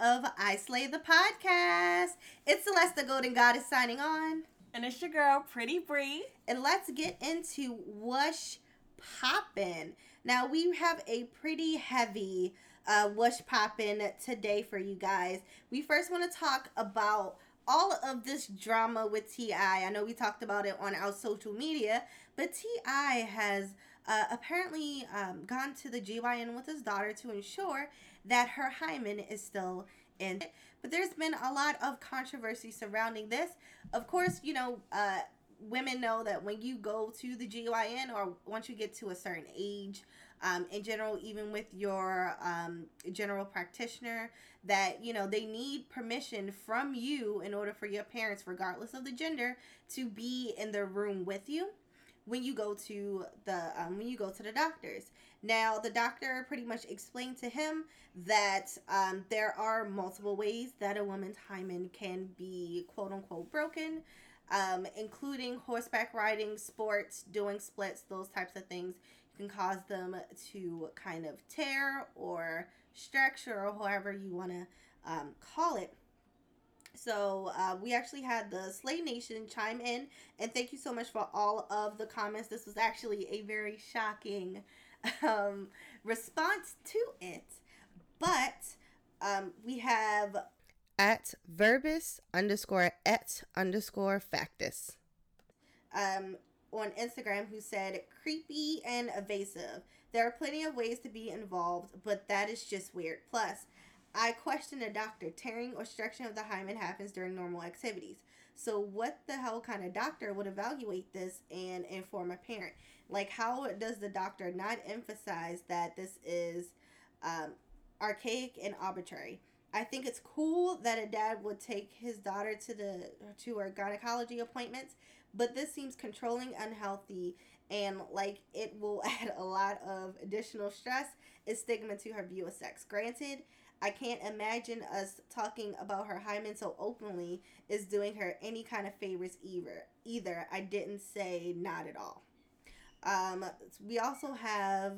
of I Slay the podcast. It's Celeste, the Golden Goddess, signing on. And it's your girl, Pretty Bree. And let's get into What's Poppin'. Now, we have a pretty heavy uh, What's Poppin' today for you guys. We first want to talk about all of this drama with T.I. I know we talked about it on our social media, but T.I. has uh, apparently um, gone to the GYN with his daughter to ensure that her hymen is still in. But there's been a lot of controversy surrounding this. Of course, you know, uh, women know that when you go to the GYN or once you get to a certain age, um, in general, even with your um, general practitioner, that you know they need permission from you in order for your parents, regardless of the gender, to be in the room with you when you go to the um, when you go to the doctors. Now, the doctor pretty much explained to him that um, there are multiple ways that a woman's hymen can be quote unquote broken, um, including horseback riding, sports, doing splits, those types of things can cause them to kind of tear or stretch or however you want to um, call it. So uh, we actually had the Slay Nation chime in, and thank you so much for all of the comments. This was actually a very shocking um, response to it, but um, we have at verbis underscore et underscore factus um, on Instagram who said creepy and evasive. There are plenty of ways to be involved, but that is just weird. Plus, I question a doctor. Tearing or stretching of the hymen happens during normal activities. So, what the hell kind of doctor would evaluate this and inform a parent? Like, how does the doctor not emphasize that this is um, archaic and arbitrary? I think it's cool that a dad would take his daughter to the to her gynecology appointments, but this seems controlling, unhealthy, and like it will add a lot of additional stress and stigma to her view of sex. Granted, I can't imagine us talking about her hymen so openly is doing her any kind of favors either. Either I didn't say not at all. Um, we also have.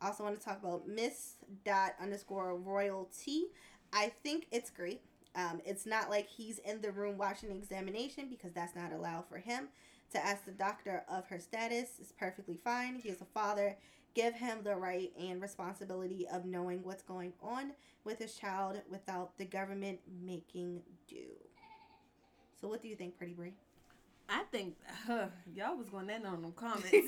I also want to talk about Miss Dot underscore royalty. I think it's great. Um, it's not like he's in the room watching the examination because that's not allowed for him. To ask the doctor of her status is perfectly fine. He is a father give him the right and responsibility of knowing what's going on with his child without the government making do. So, what do you think, Pretty Bree? I think uh, y'all was going in on them comments, but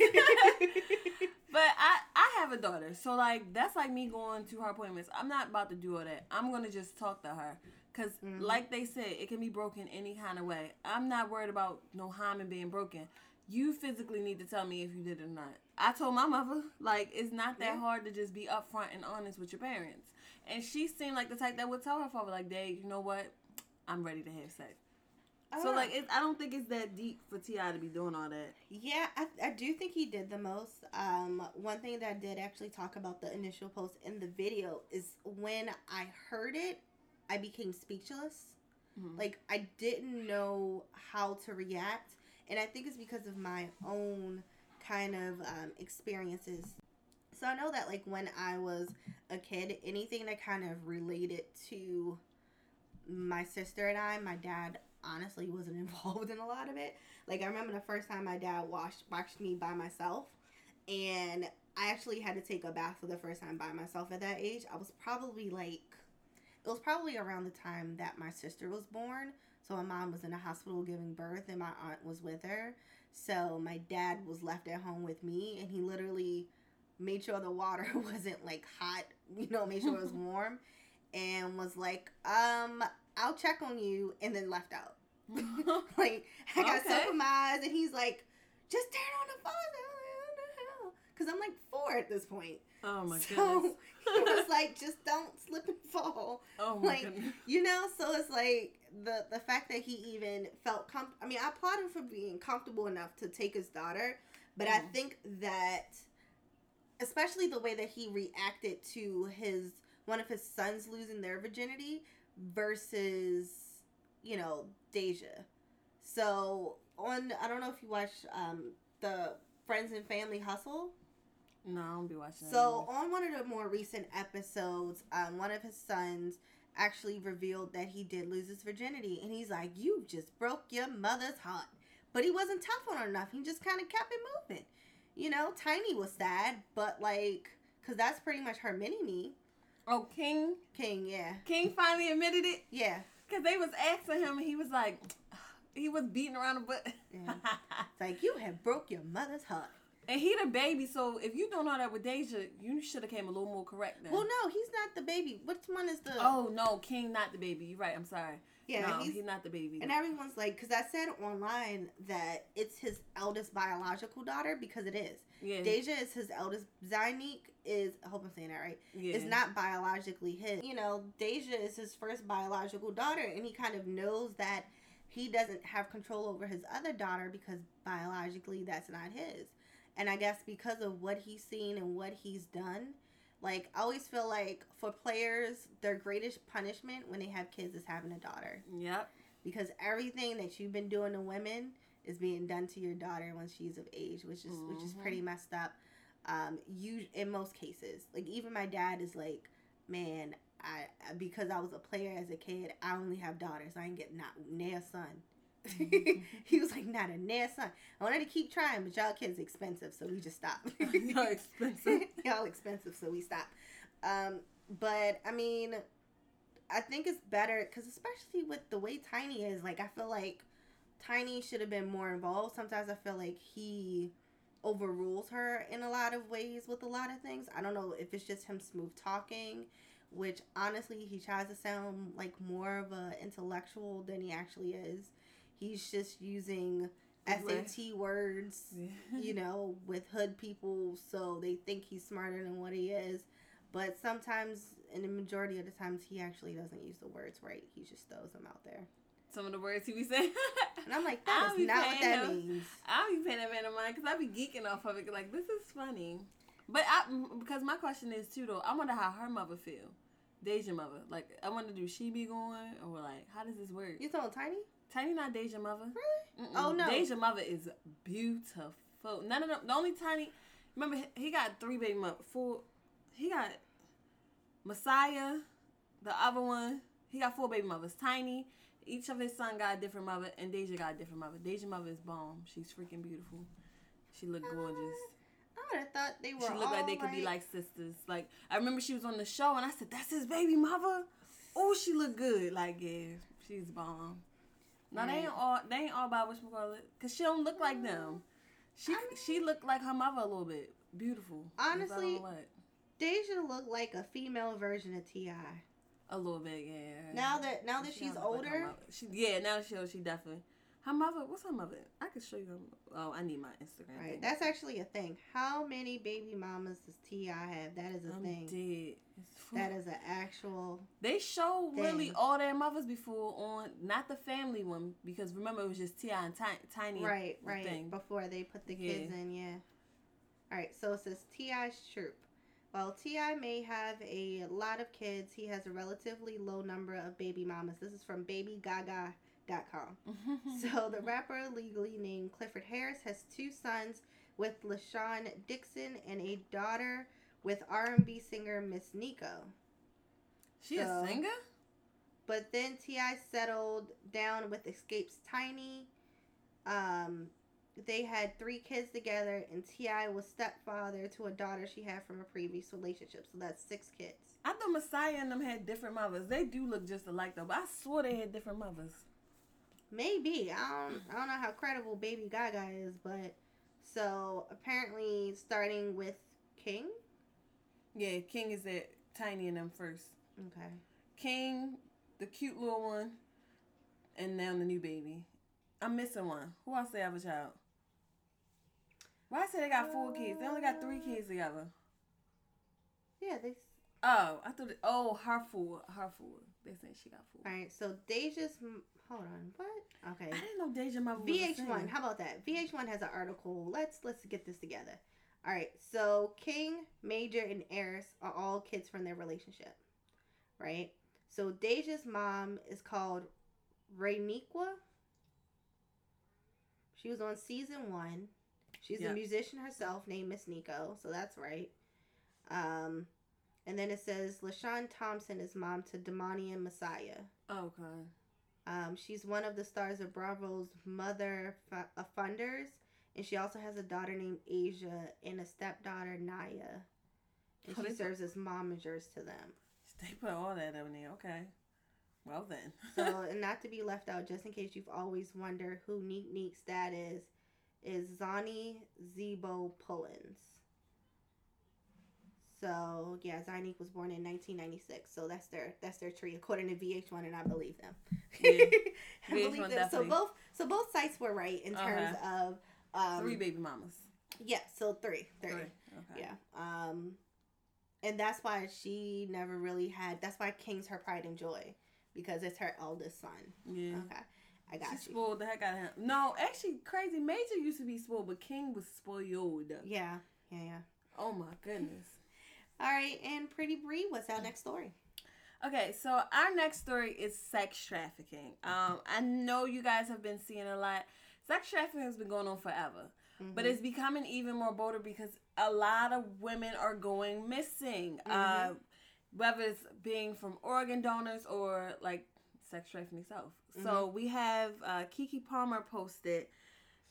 I I have a daughter, so like that's like me going to her appointments. I'm not about to do all that. I'm gonna just talk to her. Cause mm-hmm. like they said, it can be broken any kind of way. I'm not worried about no hymen being broken you physically need to tell me if you did or not. I told my mother, like, it's not that yeah. hard to just be upfront and honest with your parents. And she seemed like the type that would tell her father, like, Dad, you know what? I'm ready to have sex. So like, I don't think it's that deep for T.I. to be doing all that. Yeah, I, I do think he did the most. Um, one thing that I did actually talk about the initial post in the video is when I heard it, I became speechless. Mm-hmm. Like I didn't know how to react and I think it's because of my own kind of um, experiences. So I know that like when I was a kid, anything that kind of related to my sister and I, my dad honestly wasn't involved in a lot of it. Like I remember the first time my dad washed watched me by myself, and I actually had to take a bath for the first time by myself at that age. I was probably like, it was probably around the time that my sister was born. So my mom was in a hospital giving birth and my aunt was with her. So my dad was left at home with me and he literally made sure the water wasn't like hot, you know, made sure it was warm and was like, um, I'll check on you and then left out. like I got okay. soap in my eyes and he's like, just turn on the phone. Because I'm like four at this point. Oh my god. so goodness. he was like, just don't slip and fall. Oh my like, goodness. You know, so it's like the the fact that he even felt com- I mean, I applaud him for being comfortable enough to take his daughter, but mm. I think that especially the way that he reacted to his one of his sons losing their virginity versus you know Deja. So on I don't know if you watch um the Friends and Family Hustle. No, I don't be watching. So on one of the more recent episodes, um, one of his sons actually revealed that he did lose his virginity, and he's like, "You just broke your mother's heart," but he wasn't tough on her enough. He just kind of kept it moving. You know, Tiny was sad, but like, cause that's pretty much her mini me. oh King, King, yeah, King finally admitted it yeah. Because they was asking him, and he was like, he was beating around the butt. Yeah. It's like you have broke your mother's heart. and he the baby, so if you don't know that with Deja, you should have came a little more correct then. Well, no, he's not the baby. Which one is the? Oh no, King not the baby. You're right. I'm sorry. Yeah, no, he's he's, not the baby. And everyone's like, because I said online that it's his eldest biological daughter because it is. yeah, Deja is his eldest. Zonnique is, I hope I'm saying that right, yeah. is not biologically his. You know, Deja is his first biological daughter, and he kind of knows that he doesn't have control over his other daughter because biologically that's not his. And I guess because of what he's seen and what he's done, like, I always feel like for players, their greatest punishment when they have kids is having a daughter Yep. because everything that you've been doing to women is being done to your daughter when she's of age, which is which is pretty messed up. Um, you in most cases, like even my dad is like, man, I because I was a player as a kid, I only have daughters. I ain't get not near son. Mhm. he was like, not a near son. I wanted to keep trying, but y'all kids expensive, so we just stopped. Y'all expensive. y'all expensive, so we stopped. Um, but I mean, I think it's better because especially with the way Tiny is, like I feel like Tiny should have been more involved. Sometimes I feel like he overrules her in a lot of ways with a lot of things. I don't know if it's just him smooth talking, which honestly he tries to sound like more of a intellectual than he actually is. He's just using SAT words you know, with hood people, so they think he's smarter than what he is. But sometimes, and the majority of the times, he actually doesn't use the words right. He just throws them out there. Some of the words he be saying. And I'm like, I'll that be not what that him. means. I'll be paying that man of mine because I be geeking off of it. Like this is funny, but I because my question is too though. I wonder how her mother feel, Deja mother. Like I wonder do she be going or like how does this work? You told Tiny? Tiny not Deja mother. Really? Mm-mm. Oh, no. Deja mother is beautiful. None of them. The only Tiny. Remember he- got three baby mother. Four. He got Messiah, the other one. He got four baby mothers. Tiny. Each of his son got a different mother, and Deja got a different mother. Deja mother is bomb. She's freaking beautiful. She look gorgeous. I would have thought they were She looked like they could be like sisters. Like I remember she was on the show, and I said, "That's his baby mother." Oh, she look good. Like yeah, she's bomb. No, they ain't all. They ain't all about what call it, cause she don't look like them. She I mean- she looked like her mother a little bit. Beautiful. I don't know Honestly, what. Deja looked like a female version of Ti. A little bit, yeah. Now that now that She she's don't like older, she yeah. Now she she definitely. Her mother, what's her mother? I could show you. Oh, I need my Instagram. right? thing. That's actually a thing. How many baby mamas does T.I. have? That is a I'm thing. dead. That is an actual. They show really all their mothers before on not the family one because remember it was just T.I. and Ti- Tiny. Right, right. thing. Before they put the Yeah. kids in, yeah. All right, so it says T.I.'s troop. While T.I. may have a lot of kids, he has a relatively low number of baby mamas. This is from babygaga.com. So the rapper, legally named Clifford Harris, has two sons with Lashon Dixon and a daughter with R&B singer Miss Niko. she so- a singer? But then T.I. settled down with Xscape's Tiny. Um, they had three kids together, and T.I. was stepfather to a daughter she had from a previous relationship. So that's six kids. I thought Messiah and them had different mothers. They do look just alike though, but I swore they had different mothers. Maybe I don't. I don't know how credible Baby Gaga is, but so apparently starting with King. Yeah, King is at Tiny and them first. Okay. King, the cute little one, and now the new baby. I'm missing one. Who else they have a child? Why I say they got four kids? They only got three kids together. Yeah. They. Oh, I thought. Oh, her four, her four. They saying she got four. All right. So Deja's. Hold on. What? Okay. I didn't know Deja mother VH1. singer. How about that? VH1 has an article. Let's let's get this together. All right. So King, Major, and Heiress are all kids from their relationship, right? So Deja's mom is called Rayniqua. She was on season one. She's Yeah. a musician herself named Miss Niko, so that's right. Um, and then it says LaShawn Thompson is mom to Damani and Messiah. Okay. Um, she's one of the stars of Bravo's Mother Fu- uh, Funders, and she also has a daughter named Asia and a stepdaughter Naya. And Oh, she serves as momagers to them. They put all that in there. Okay. Well then. So, and not to be left out, just in case you've always wondered who Neek Neek's dad is, is Zani Zebo Pullins. So yeah, Zonnique was born in 1996. So that's their that's their tree according to VH1, and I believe them. Yeah. I believe VH1 them. So both so both sites were right in terms of um, Three baby mamas. Yeah, so three, three. Three. Okay. Yeah. Um, and that's why she never really had. That's why King's her pride and joy because it's her eldest son. Yeah. Okay, I got She you. spoiled the heck out of him. No, actually, crazy. Major used to be spoiled, but King was spoiled. Yeah, yeah, yeah. Oh my goodness. All right, and Pretty Bree, what's our next story? Okay, so our next story is sex trafficking. Um, I know you guys have been seeing a lot. Sex trafficking has been going on forever, but Mhm. it's becoming even more bolder because a lot of women are going missing. Uh, whether it's being from organ donors or like sex trafficking itself. So we have uh, Keke Palmer posted.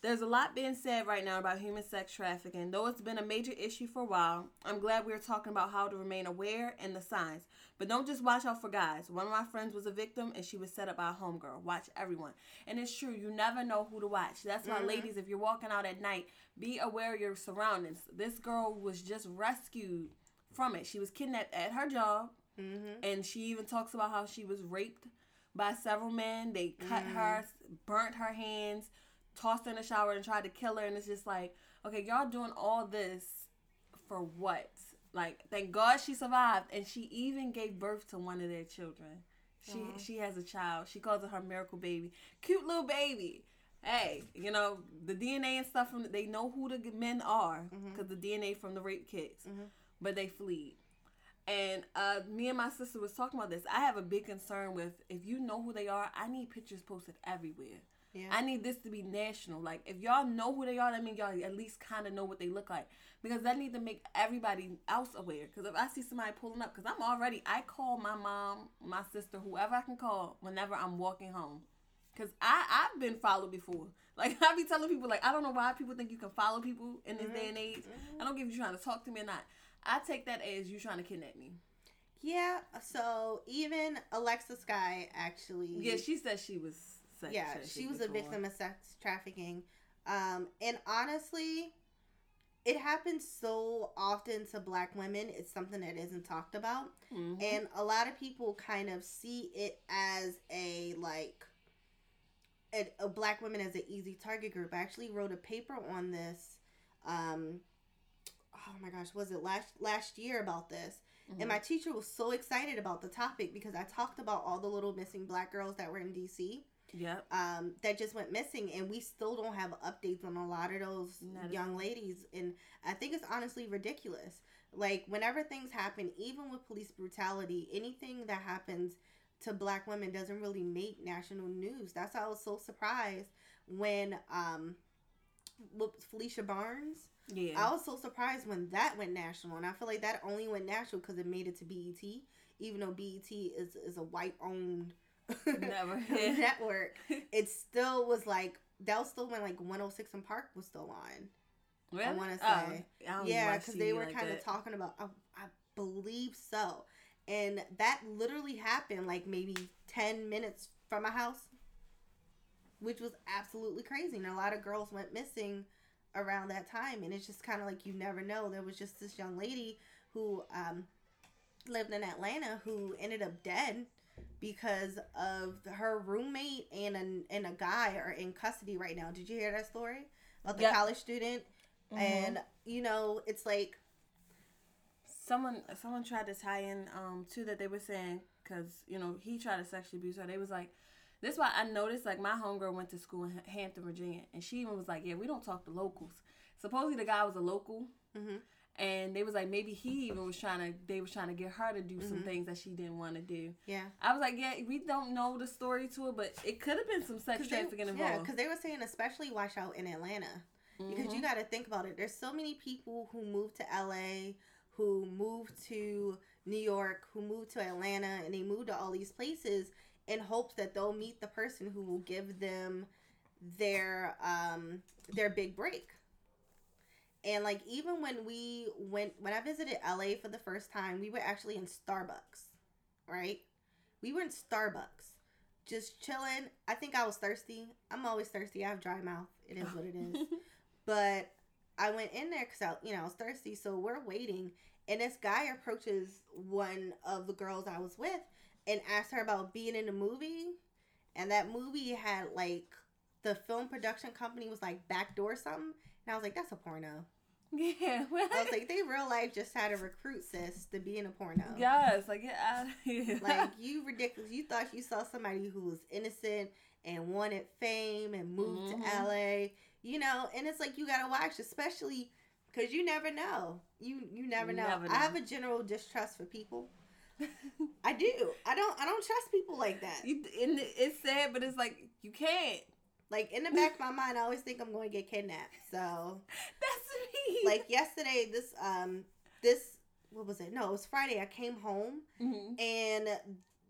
There's a lot being said right now about human sex trafficking. Though it's been a major issue for a while, I'm glad we're talking about how to remain aware and the signs. But don't just watch out for guys. One of my friends was a victim and she was set up by a homegirl. Watch everyone. And it's true, you never know who to watch. That's why, Mhm. ladies, if you're walking out at night, be aware of your surroundings. This girl was just rescued from it. She was kidnapped at her job Mm-hmm. and she even talks about how she was raped by several men. They cut Mm. her, burnt her hands, tossed her in the shower, and tried to kill her. And it's just like, okay, y'all doing all this for what? Like, thank God she survived, and she even gave birth to one of their children. She she has a child. She calls it her miracle baby. Cute little baby. Hey, you know the DNA and stuff from they know who the men are because the DNA from the rape kits, Mhm. but they fled. And uh, me and my sister was talking about this. I have a big concern with if you know who they are, I need pictures posted everywhere. Yeah. I need this to be national. Like if y'all know who they are, that means y'all at least kind of know what they look like. Because that need to make everybody else aware. Because if I see somebody pulling up, because I'm already, I call my mom, my sister, whoever I can call whenever I'm walking home. Cause I I've been followed before. Like I be telling people like I don't know why people think you can follow people in this day and age. Mhm. I don't give you trying to talk to me or not. I take that as you trying to kidnap me. Yeah. So even Alexa Sky actually. Yeah, she said she was. Sex yeah, trafficked she was a victim of sex trafficking. Um, and honestly, it happens so often to black women. It's something that isn't talked about. Mhm. And a lot of people kind of see it as a like a, a black women as an easy target group. I actually wrote a paper on this. Um, oh my gosh, was it last last year about this? Mhm. And my teacher was so excited about the topic because I talked about all the little missing black girls that were in DC Yep. um, that just went missing, and we still don't have updates on a lot of those Not young ladies. And I think it's honestly ridiculous. Like whenever things happen, even with police brutality, anything that happens to black women doesn't really make national news. That's why I was so surprised when um, with Phylicia Barnes. Yeah. I was so surprised when that went national, and I feel like that only went national because it made it to BET, even though BET is is a white owned Never. Network. It still was like that was still when like 106 and Park was still on. Really? Oh, say. I don't yeah, because they were like kind of talking about. I, I believe so, and that literally happened like maybe 10 minutes from my house, which was absolutely crazy. And a lot of girls went missing around that time, and it's just kind of like you never know. There was just this young lady who um, lived in Atlanta who ended up dead because of her roommate and a, and a guy are in custody right now. Did you hear that story about the Yep. college student? Mhm. And you know, it's like someone someone tried to tie in um too that they were saying because you know he tried to sexually abuse her. They was like, this is why I noticed like my homegirl went to school in Hampton, Virginia, and she even was like, yeah, we don't talk to locals. Supposedly the guy was a local, Mhm. And they was like maybe he even was trying to they was trying to get her to do some Mhm. things that she didn't want to do. yeah, I was like, yeah, we don't know the story to it, but it could have been some sex trafficking yeah, because they were saying especially watch out in Atlanta because you got to think about it. There's so many people who move to LA, who move to New York, who move to Atlanta, and they move to all these places in hopes that they'll meet the person who will give them their um their big break. And like even when we went when I visited LA for the first time, we were actually in Starbucks, right? We were in Starbucks, just chilling. I think I was thirsty. I'm always thirsty. I have dry mouth. It is what it is. but I went in there because I, you know, I was thirsty. So we're waiting, and this guy approaches one of the girls I was with and asked her about being in the movie, and that movie had like the film production company was like backdoor something, and I was like, that's a porno. Yeah, I was like, they real life just had to recruit sis to be in a porno. yes, like get out of here. Like you ridiculous. You thought you saw somebody who was innocent and wanted fame and moved Mhm. to LA, you know, and it's like you gotta watch, especially because you never know. You you never know. never I have a general distrust for people. I do. I don't. I don't trust people like that. you, and it's sad, but it's like you can't. Like in the back of my mind, I always think I'm going to get kidnapped. So That's me. like yesterday, this um this what was it? No, it was Friday. I came home Mhm. and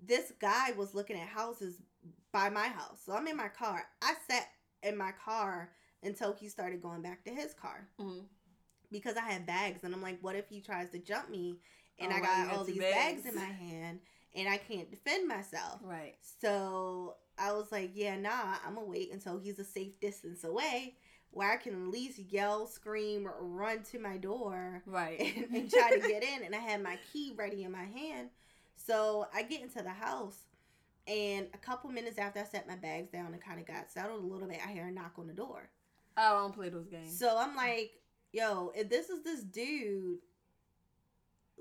this guy was looking at houses by my house. So I'm in my car. I sat in my car until he started going back to his car Mhm. because I had bags and I'm like, what if he tries to jump me and Oh, I got all these bags. bags. in my hand and I can't defend myself. Right. So I was like, yeah, nah, I'm gonna wait until he's a safe distance away where I can at least yell, scream, or run to my door Right. and, and try to get in. And I had my key ready in my hand. So I get into the house, and a couple minutes after I set my bags down and kind of got settled a little bit, I hear a knock on the door. Oh, I don't play those games. So I'm like, yo, if this is this dude,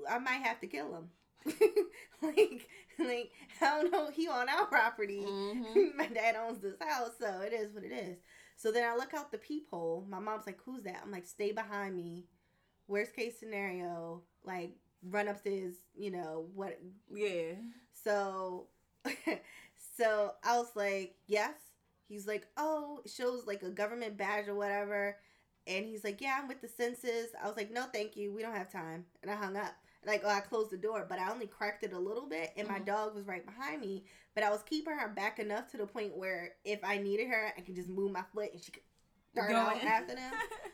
I might have to kill him. like, like I don't know, he on our property. Mhm. my dad owns this house, so it is what it is. So then I look out the peephole. My mom's like, "Who's that?" I'm like, "Stay behind me." Worst case scenario, like run upstairs. You know what? Yeah. So, so I was like, "Yes." He's like, "Oh," it shows like a government badge or whatever, and he's like, "Yeah, I'm with the census." I was like, "No, thank you. We don't have time," and I hung up. Like, oh, I closed the door, but I only cracked it a little bit, and my Mhm. dog was right behind me. But I was keeping her back enough to the point where if I needed her, I could just move my foot and she could start out after them.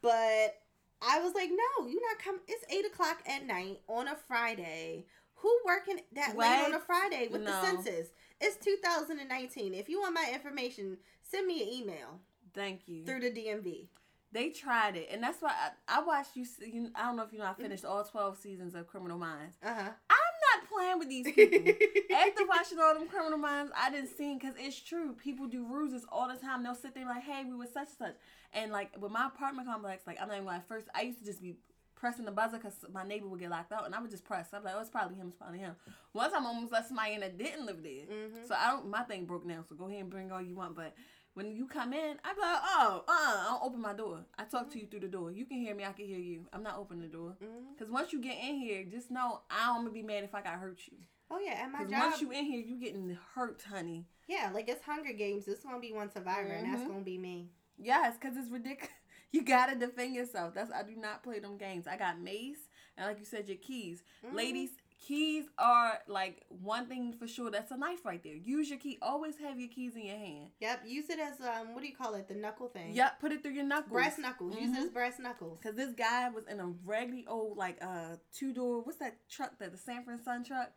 But I was like, no, you're not coming. It's eight o'clock at night on a Friday. Who working that late on a Friday with the No. census? It's 2019. If you want my information, send me an email Thank you. through the DMV. They tried it, and that's why I, I watched you, you. I don't know if you know. I finished all twelve seasons of Criminal Minds. Uh huh. I'm not playing with these people. After watching all them Criminal Minds, I didn't see because it's true. People do ruses all the time. They'll sit there like, "Hey, we were such and such," and like with my apartment complex, like I'm not even like first. I used to just be pressing the buzzer because my neighbor would get locked out, and I would just press. I'm like, "Oh, it's probably him. It's probably him." One time, I almost let somebody in that didn't live there. Mhm. So I don't. My thing broke now. So go ahead and bring all you want, but. When you come in, I'm like, oh, uh, I don't open my door. I talk to you through the door. You can hear me, I can hear you. I'm not opening the door. Mhm. Cause once you get in here, just know I'm gonna be mad if I got hurt you. Oh yeah, at my job. once you in here, you getting hurt, honey. yeah, like it's Hunger Games. This gonna be one survivor, and that's Mhm. gonna be me. Yes, cause it's ridiculous. You gotta defend yourself. That's I do not play them games. I got mace and like you said, your keys, Mhm. ladies. Keys are like one thing for sure. That's a knife right there. Use your key. Always have your keys in your hand. Yep. Use it as um. What do you call it? The knuckle thing. Yep. Put it through your knuckles. Brass knuckles. Use it as brass knuckles. Cause this guy was in a raggedy old like uh two door. What's that truck? That the Sanford Son truck.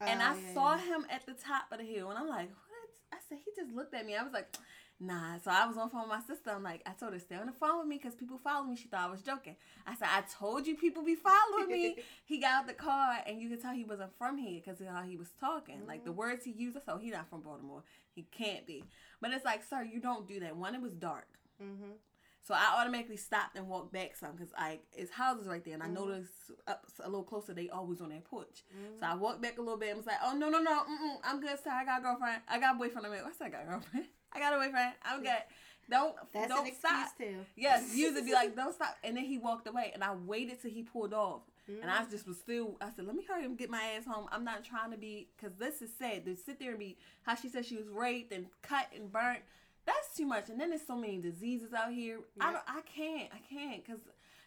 and Oh, I yeah, saw yeah. him at the top of the hill, and I'm like, what? I said, he just looked at me. I was like, nah. So I was on the phone with my sister. I'm like, I told her stay on the phone with me because people follow me. She thought I was joking. I said, I told you people be following me. he got out the car, and you could tell he wasn't from here because of how he was talking. Like the words he used, I oh, he's not from Baltimore. He can't be. But it's like, sir, you don't do that. One, it was dark. Mhm. So I automatically stopped and walked back some because like it's houses right there, and I Mhm. noticed up a little closer they always on their porch. Mhm. So I walked back a little bit and was like, "Oh no no no, I'm good, sir. I got a girlfriend. I got a boyfriend. I'm I said I got a girlfriend. I got a boyfriend. I'm good. Don't That's don't stop. too. Yes, usually be like, don't stop. And then he walked away, and I waited till he pulled off. And I Mhm. just was still, I said, let me hurry and get my ass home. I'm not trying to be, because this is sad. To sit there and be, how she said she was raped and cut and burnt. that's too much. And then there's so many diseases out here. I don't, I can't, I can't, because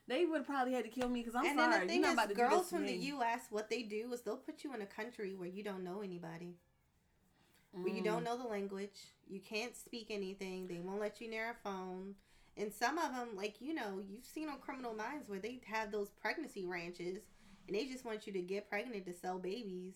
they would probably had to kill me. Because I'm and sorry, then the thing you're not about is, to girls to from the. U.S. what they do is they'll put you in a country where you don't know anybody, where you Mm. don't know the language, you can't speak anything. They won't let you near a phone. And some of them, like you know, you've seen on Criminal Minds where they have those pregnancy ranches, and they just want you to get pregnant to sell babies.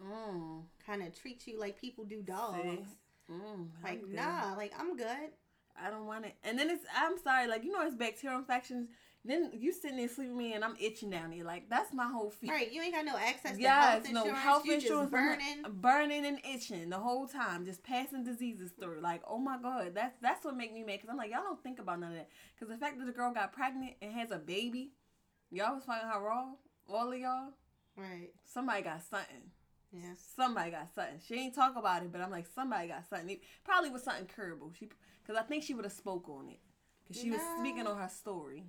Mm. Kind of treat you like people do dogs. Mm, Like good. nah, like I'm good. I don't want it. And then it's I'm sorry, like you know it's bacterial infections. Then you sitting there sleeping with me and I'm itching down there. Like that's my whole feet. Right, you ain't got no access to Yes, health no insurance. health you insurance. burning. burning and itching the whole time, just passing diseases through. Like, oh my god, that's that's what make me mad. Cause I'm like, y'all don't think about none of that. Cause the fact that the girl got pregnant and has a baby, y'all was finding her raw. All of y'all, Right. somebody got something. Yeah. Somebody got something. She ain't talk about it, but I'm like, somebody got something. It probably was something curable. She, cause I think she would have spoke on it. Cause she was speaking on her story.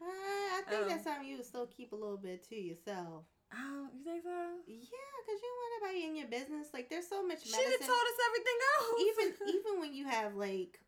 Uh, I think Um, that's something you would still keep a little bit to yourself. Oh, you think so? Yeah, because you don't want anybody in your business. Like, there's so much She medicine. told us everything else. even even when you have like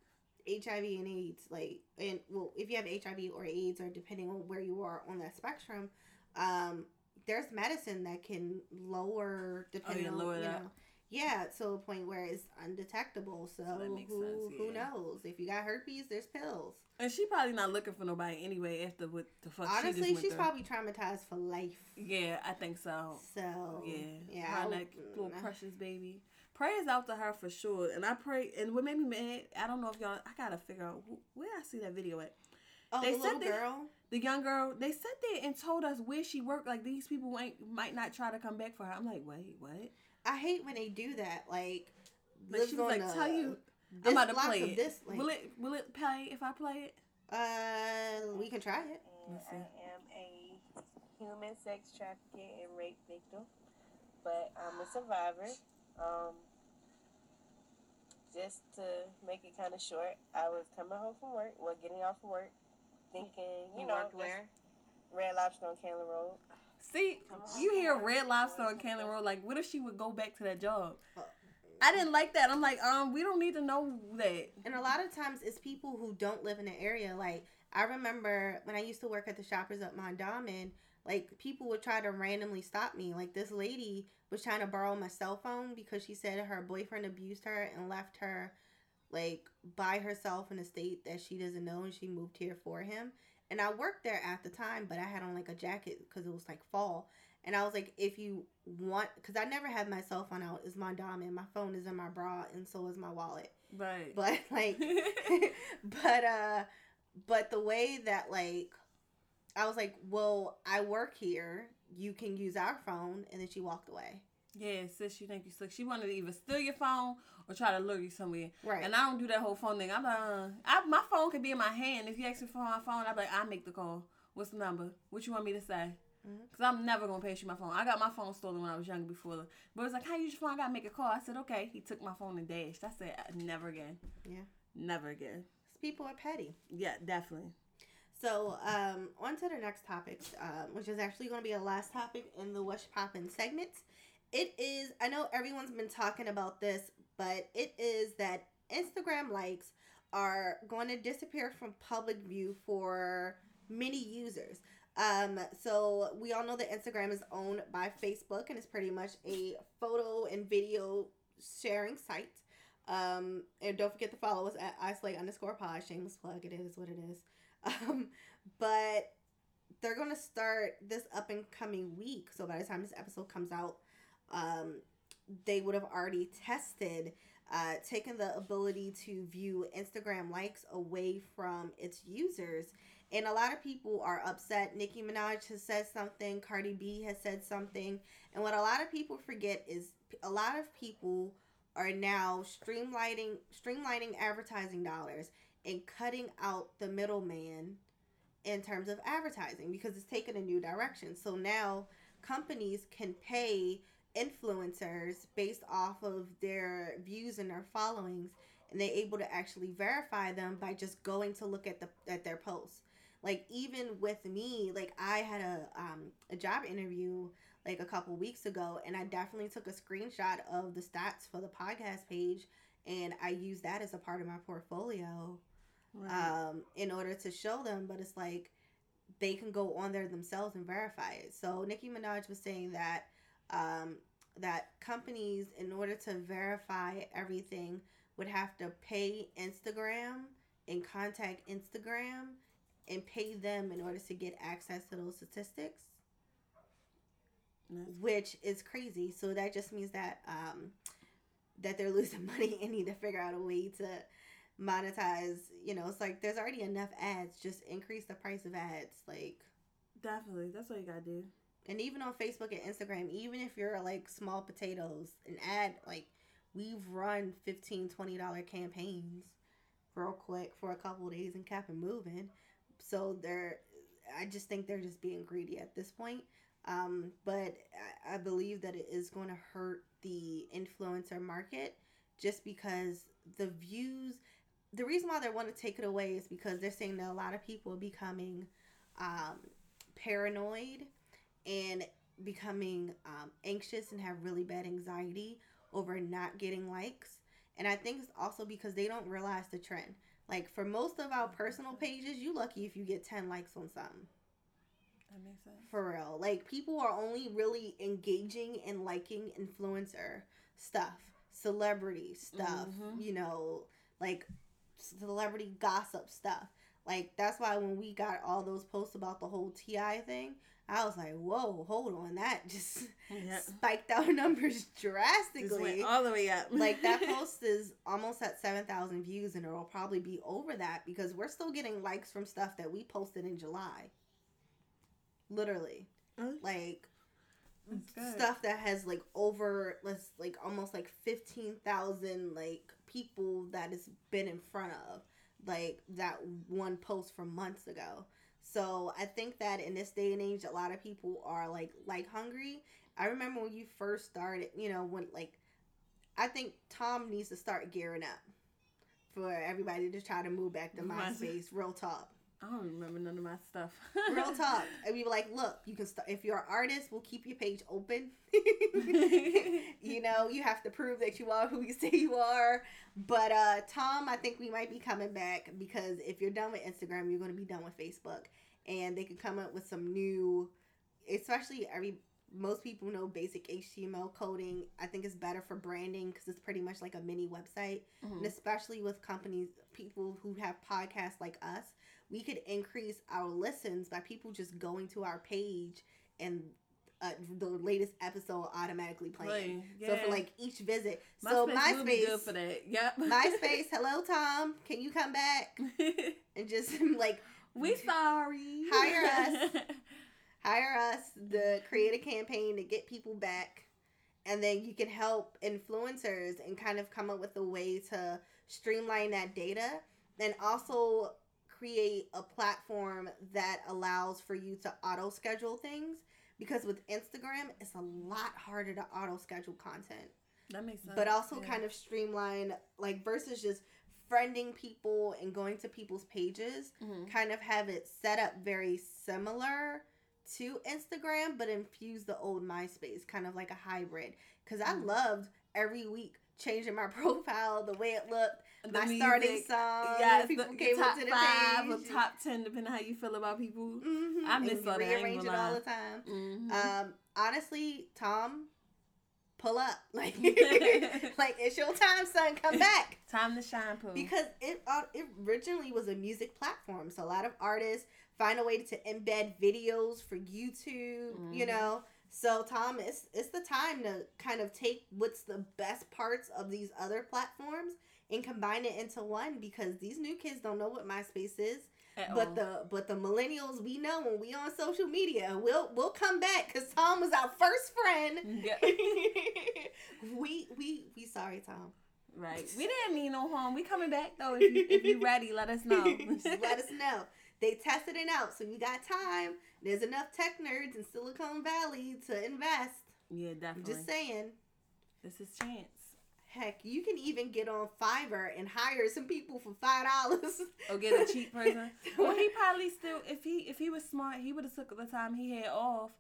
HIV and AIDS, like and well, if you have HIV or AIDS, or depending on where you are on that spectrum, um, there's medicine that can lower depending on Oh, lower you that. know. Yeah, to a point where it's undetectable. So, makes who sense, who knows? If you got herpes, there's pills. And she probably not looking for nobody anyway after what the fuck she Honestly, went she's through. probably traumatized for life. Yeah, I think so. So Yeah, yeah, I little mm, precious baby. Prayers out to her for sure, and I pray. And what made me mad, I don't know if y'all. I gotta figure out who, where I see that video at. Oh, They the said little they- girl. The young girl, they sat there and told us where she worked. Like these people ain't might not try to come back for her. I'm like, wait, what? I hate when they do that. Like, Like lives she was like, the- tell you, I'm about to play it. This link. Will it will it play if I play it? Uh, we can try it. Let's see. I am a human sex trafficking and rape victim, but I'm a survivor. Um, just to make it kind of short, I was coming home from work, well, getting off from work, thinking, you, You know, where? Red Lobster on Cannon Road. See, you hear Red Lobster on Cannon Road. Like, what if she would go back to that job? I didn't like that. I'm like, um, we don't need to know that. And a lot of times it's people who don't live in the area. Like I remember when I used to work at the Shoppers at Mondawmin, like people would try to randomly stop me. Like this lady was trying to borrow my cell phone because she said her boyfriend abused her and left her like by herself in a state that she doesn't know and she moved here for him. And I worked there at the time, but I had on like a jacket because it was like fall. And I was like, if you want, because I never had my cell phone out, is my diamond. My phone is in my bra, and so is my wallet. Right. But like, but uh, but the way that like, I was like, well, I work here. You can use our phone, and then she walked away. Yeah, sis, you think you slick. She wanted to either steal your phone or try to lure you somewhere. Right. And I don't do that whole phone thing. I'm like, uh, I, my phone could be in my hand. If you ask me for my phone, I'm like, I make the call. What's the number? What you want me to say? Mhm. Cause I'm never gonna pass you my phone. I got my phone stolen when I was younger before. But it's like, how you use your phone? I gotta make a call. I said, okay. He took my phone and dashed. I said, never again. Yeah. Never again. People are petty. Yeah, definitely. So, um, on to the next topic, um, which is actually going to be a last topic in the What's Poppin' segment. It is, I know everyone's been talking about this, but it is that Instagram likes are going to disappear from public view for many users. Um, so we all know that Instagram is owned by Facebook and it's pretty much a photo and video sharing site. Um, and don't forget to follow us at isolate underscore pod. Shameless plug. It is what it is. Um, but they're gonna start this up and coming week. So by the time this episode comes out, um, they would have already tested, uh, taken the ability to view Instagram likes away from its users. And a lot of people are upset. Nicki Minaj has said something. Cardi B has said something. And what a lot of people forget is a lot of people are now streamlining streamlining advertising dollars and cutting out the middleman in terms of advertising because it's taken a new direction. So now companies can pay influencers based off of their views and their followings and they're able to actually verify them by just going to look at the at their posts. Like even with me, like I had a um a job interview like a couple weeks ago and I definitely took a screenshot of the stats for the podcast page and I use that as a part of my portfolio Right. um, in order to show them. But it's like they can go on there themselves and verify it. So Nicki Minaj was saying that um, that companies, in order to verify everything, would have to pay Instagram and contact Instagram and pay them in order to get access to those statistics which is crazy. So that just means that um, that they're losing money and need to figure out a way to monetize. You know, it's like there's already enough ads. Just increase the price of ads. Like, definitely. That's what you gotta do. And even on Facebook and Instagram, even if you're like small potatoes, an ad like we've run 15 20 dollar campaigns real quick for a couple of days and kept it moving. So they're, I just think they're just being greedy at this point. Um, but I, I believe that it is going to hurt the influencer market just because the views. The reason why they want to take it away is because they're saying that a lot of people are becoming um, paranoid and becoming um, anxious and have really bad anxiety over not getting likes. And I think it's also because they don't realize the trend. Like for most of our personal pages, you lucky if you get 10 likes on something. That makes sense. For real. Like people are only really engaging and liking influencer stuff, celebrity stuff, Mhm. you know, like celebrity gossip stuff. Like that's why when we got all those posts about the whole T.I. thing, I was like, "Whoa, hold on, that just Yeah. spiked our numbers drastically." all the way up. like that post is almost at 7,000 views and it'll probably be over that because we're still getting likes from stuff that we posted in July. Literally. Oh, Like stuff that has like over let's like almost like 15,000 like people that has been in front of like that one post from months ago. So I think that in this day and age a lot of people are like like hungry. I remember when you first started, you know, when like I think Tom needs to start gearing up for everybody to try to move back to MySpace. Real talk. I don't remember none of my stuff. Real talk. And we were like, look, you can start if you're an artist, we'll keep your page open. you know, you have to prove that you are who you say you are. But uh Tom, I think we might be coming back because if you're done with Instagram, you're gonna be done with Facebook. And they can come up with some new especially every most people know basic HTML coding. I think it's better for branding because it's pretty much like a mini website and Mhm. especially with companies people who have podcasts like us we could increase our listens by people just going to our page and uh, the latest episode automatically playing Play, so for like each visit so MySpace would myspace good for that. Yep. myspace hello tom can you come back and just like we sorry. Hire us. hire us to create a campaign to get people back and then you can help influencers and kind of come up with a way to streamline that data and also create a platform that allows for you to auto schedule things because with Instagram it's a lot harder to auto schedule content that makes sense. but also yeah. kind of streamline like versus just friending people and going to people's pages Mhm. kind of have it set up very similar to Instagram, but infuse the old MySpace, kind of like a hybrid. Because I Mm. loved every week changing my profile, the way it looked, The my starting music, song. Yes, people the, came the top up to the five page. or top ten, depending on how you feel about people. Mhm, I miss you all that, rearrange it all the time. Mhm. Um, honestly, Tom, pull up, like, like it's your time, son. Come back. Time to shine, Pooh. because it uh, it originally was a music platform so a lot of artists find a way to embed videos for youtube you Mhm. know so tom it's, it's the time to kind of take what's the best parts of these other platforms and combine it into one because these new kids don't know what myspace is At but all. the but the millennials we know when we on social media we'll we'll come back because tom was our first friend Yeah, we we we sorry tom right. We didn't mean no harm. We coming back though. If you if you ready, let us know. Let us know. They tested it out, so you got time. There's enough tech nerds in Silicon Valley to invest. Yeah, I'm definitely. just saying. this is chance. Heck, you can even get on Fiverr and hire some people for five dollars. Or get a cheap person. well, he probably still, if he if he was smart, he would have took the time he had off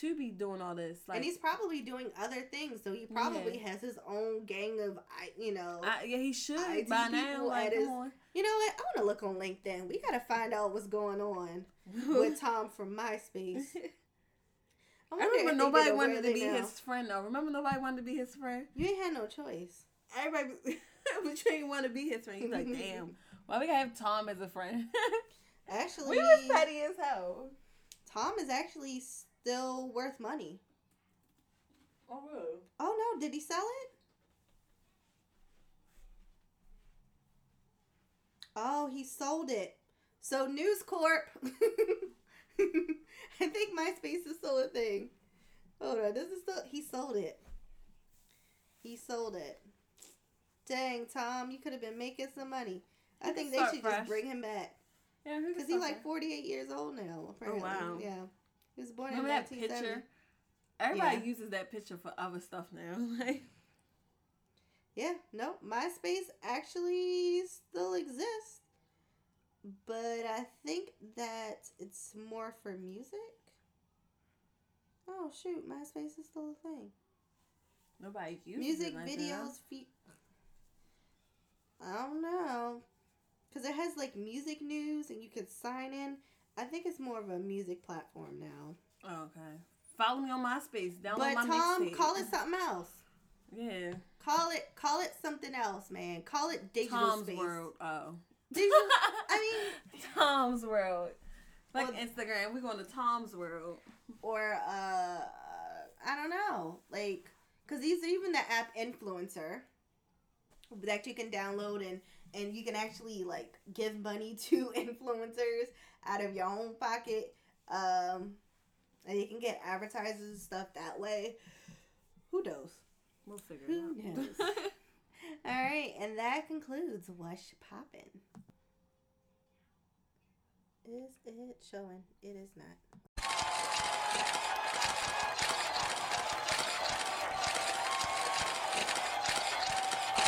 to be doing all this. Like, and he's probably doing other things, so he probably has his own gang of, I- you know. I, yeah, he should IT by now. Like, his- you know what? I want to look on LinkedIn. We gotta find out what's going on with Tom from MySpace. I if remember nobody wanted to be now. his friend though. Remember nobody wanted to be his friend. You ain't had no choice. Everybody, but you ain't want to be his friend. He's like, damn, why we gotta have Tom as a friend? Actually, we was petty as hell. Tom is actually still worth money. Oh really? Oh no, did he sell it? Oh, he sold it. So News Corp. I think MySpace is still a thing. Hold on, this is still he sold it. He sold it. Dang, Tom, you could have been making some money. I think they should fresh. just bring him back Yeah, because he's like 48 years old now. Oh, apparently. wow. Yeah, he was born Remember in that 1970. picture? Everybody Yeah. uses that picture for other stuff now. Like, Yeah, no, MySpace actually still exists. But I think that it's more for music. Oh shoot, MySpace is still a thing. nobody uses music it like videos, fe- I don't know, cause it has like music news and you can sign in. I think it's more of a music platform now. Oh, okay. Follow me on MySpace. Download but my Tom, mixtape. call it something else. Yeah. Call it, call it something else, man. Call it digital Tom's space. World. Oh. Digital. I mean, Tom's World. Like Well- Instagram, we're going to Tom's World. or uh I don't know, like because these are even the app influencer that you can download and and you can actually like give money to influencers out of your own pocket, um, and you can get advertisers and stuff that way. Who knows? We'll figure Who it out. knows? All right, and that concludes What's Poppin'. Is it showing? It is not.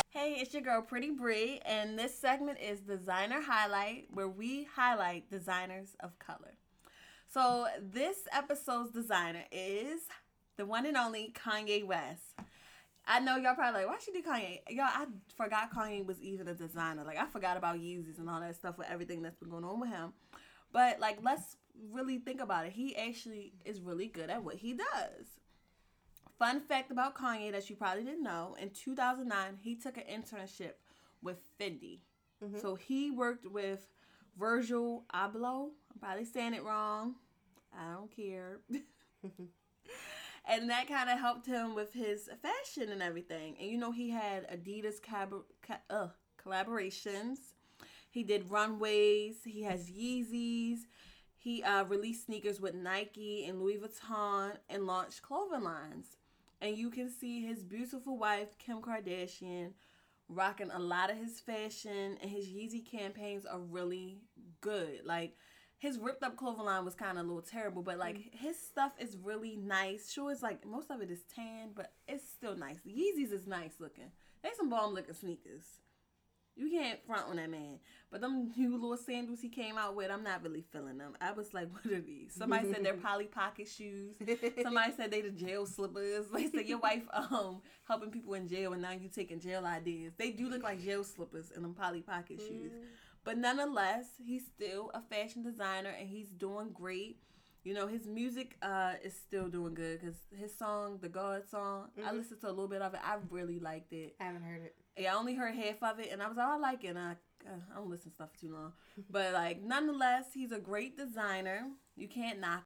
Hey, it's your girl Pretty Bree, and this segment is Designer Highlight, where we highlight designers of color. So, this episode's designer is the one and only Kanye West. I know y'all probably like, why should do Kanye? Y'all, I forgot Kanye was even a designer. Like, I forgot about Yeezys and all that stuff with everything that's been going on with him. But, like, let's really think about it. He actually is really good at what he does. Fun fact about Kanye that you probably didn't know in 2009, he took an internship with Fendi. Mhm. So he worked with Virgil Abloh. I'm probably saying it wrong. I don't care. and that kind of helped him with his fashion and everything. And you know, he had Adidas cab- ca- uh, collaborations. He did runways. He has Yeezys. He uh, released sneakers with Nike and Louis Vuitton and launched clothing lines. And you can see his beautiful wife, Kim Kardashian, rocking a lot of his fashion. And his Yeezy campaigns are really good. Like, his ripped up clothing line was kind of a little terrible, but like his stuff is really nice. Sure, it's like most of it is tan, but it's still nice. The Yeezys is nice looking. They some bomb looking sneakers. You can't front on that man. But them new little sandals he came out with, I'm not really feeling them. I was like, what are these? Somebody said they're Polly Pocket shoes. Somebody said they the jail slippers. They said your wife um helping people in jail and now you taking jail ideas. They do look like jail slippers and them Polly Pocket shoes. But nonetheless, he's still a fashion designer and he's doing great. You know, his music uh is still doing good because his song, the God song, I Mhm. listened to a little bit of it. I really liked it. I haven't heard it. Yeah, I only heard half of it, and I was like, "Oh, I like it. And I, uh, I don't listen to stuff too long, but like, nonetheless, he's a great designer. You can't knock.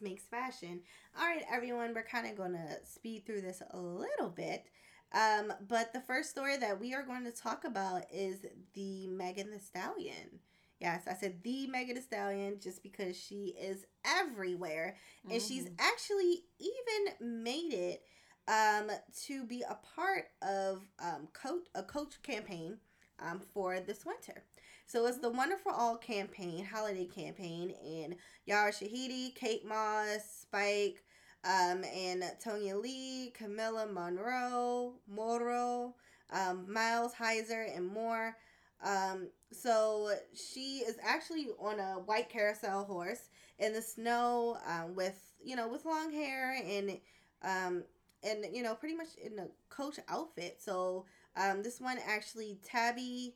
Makes fashion. All right, everyone, we're kind of going to speed through this a little bit. Um, but the first story that we are going to talk about is the Megan Thee Stallion. Yes, I said the Megan Thee Stallion just because she is everywhere. And she's Mhm. actually even made it um, to be a part of um, coach, a coach campaign um, for this winter. So it's the Wonderful All campaign, holiday campaign, and Yara Shahidi, Kate Moss, Spike, um, and Tonya Lee, Camila Morrone, Moro, um, Miles Heizer, and more. Um, so she is actually on a white carousel horse in the snow um, with you know with long hair and um and you know pretty much in a coach outfit so um this one actually tabby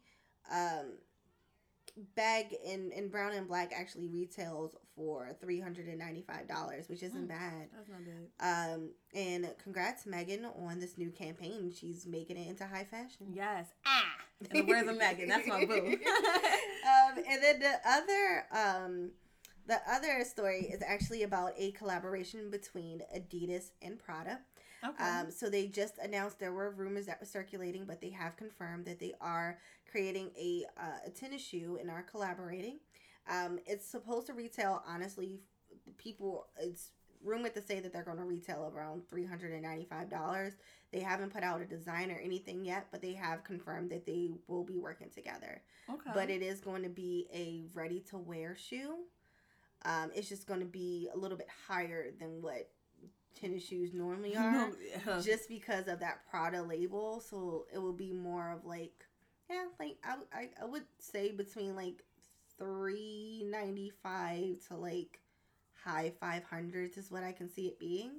um bag in in brown and black actually retails for $395 which isn't Mm. bad That's not bad. um and congrats megan on this new campaign she's making it into high fashion Yes. Ah. In the words of Megan, that's my boo. um, and then the other um, the other story is actually about a collaboration between Adidas and Prada. Okay. Um, so they just announced there were rumors that were circulating, but they have confirmed that they are creating a, uh, a tennis shoe and are collaborating. Um, it's supposed to retail honestly. People, it's rumored to say that they're going to retail around three hundred and ninety five dollars. They haven't put out a design or anything yet, but they have confirmed that they will be working together okay. but it is going to be a ready to wear shoe. Um, it's just going to be a little bit higher than what tennis shoes normally are, yeah. just because of that Prada label. So it will be more of like, yeah, like I, I, I would say between like three ninety five to like high five hundreds is what I can see it being.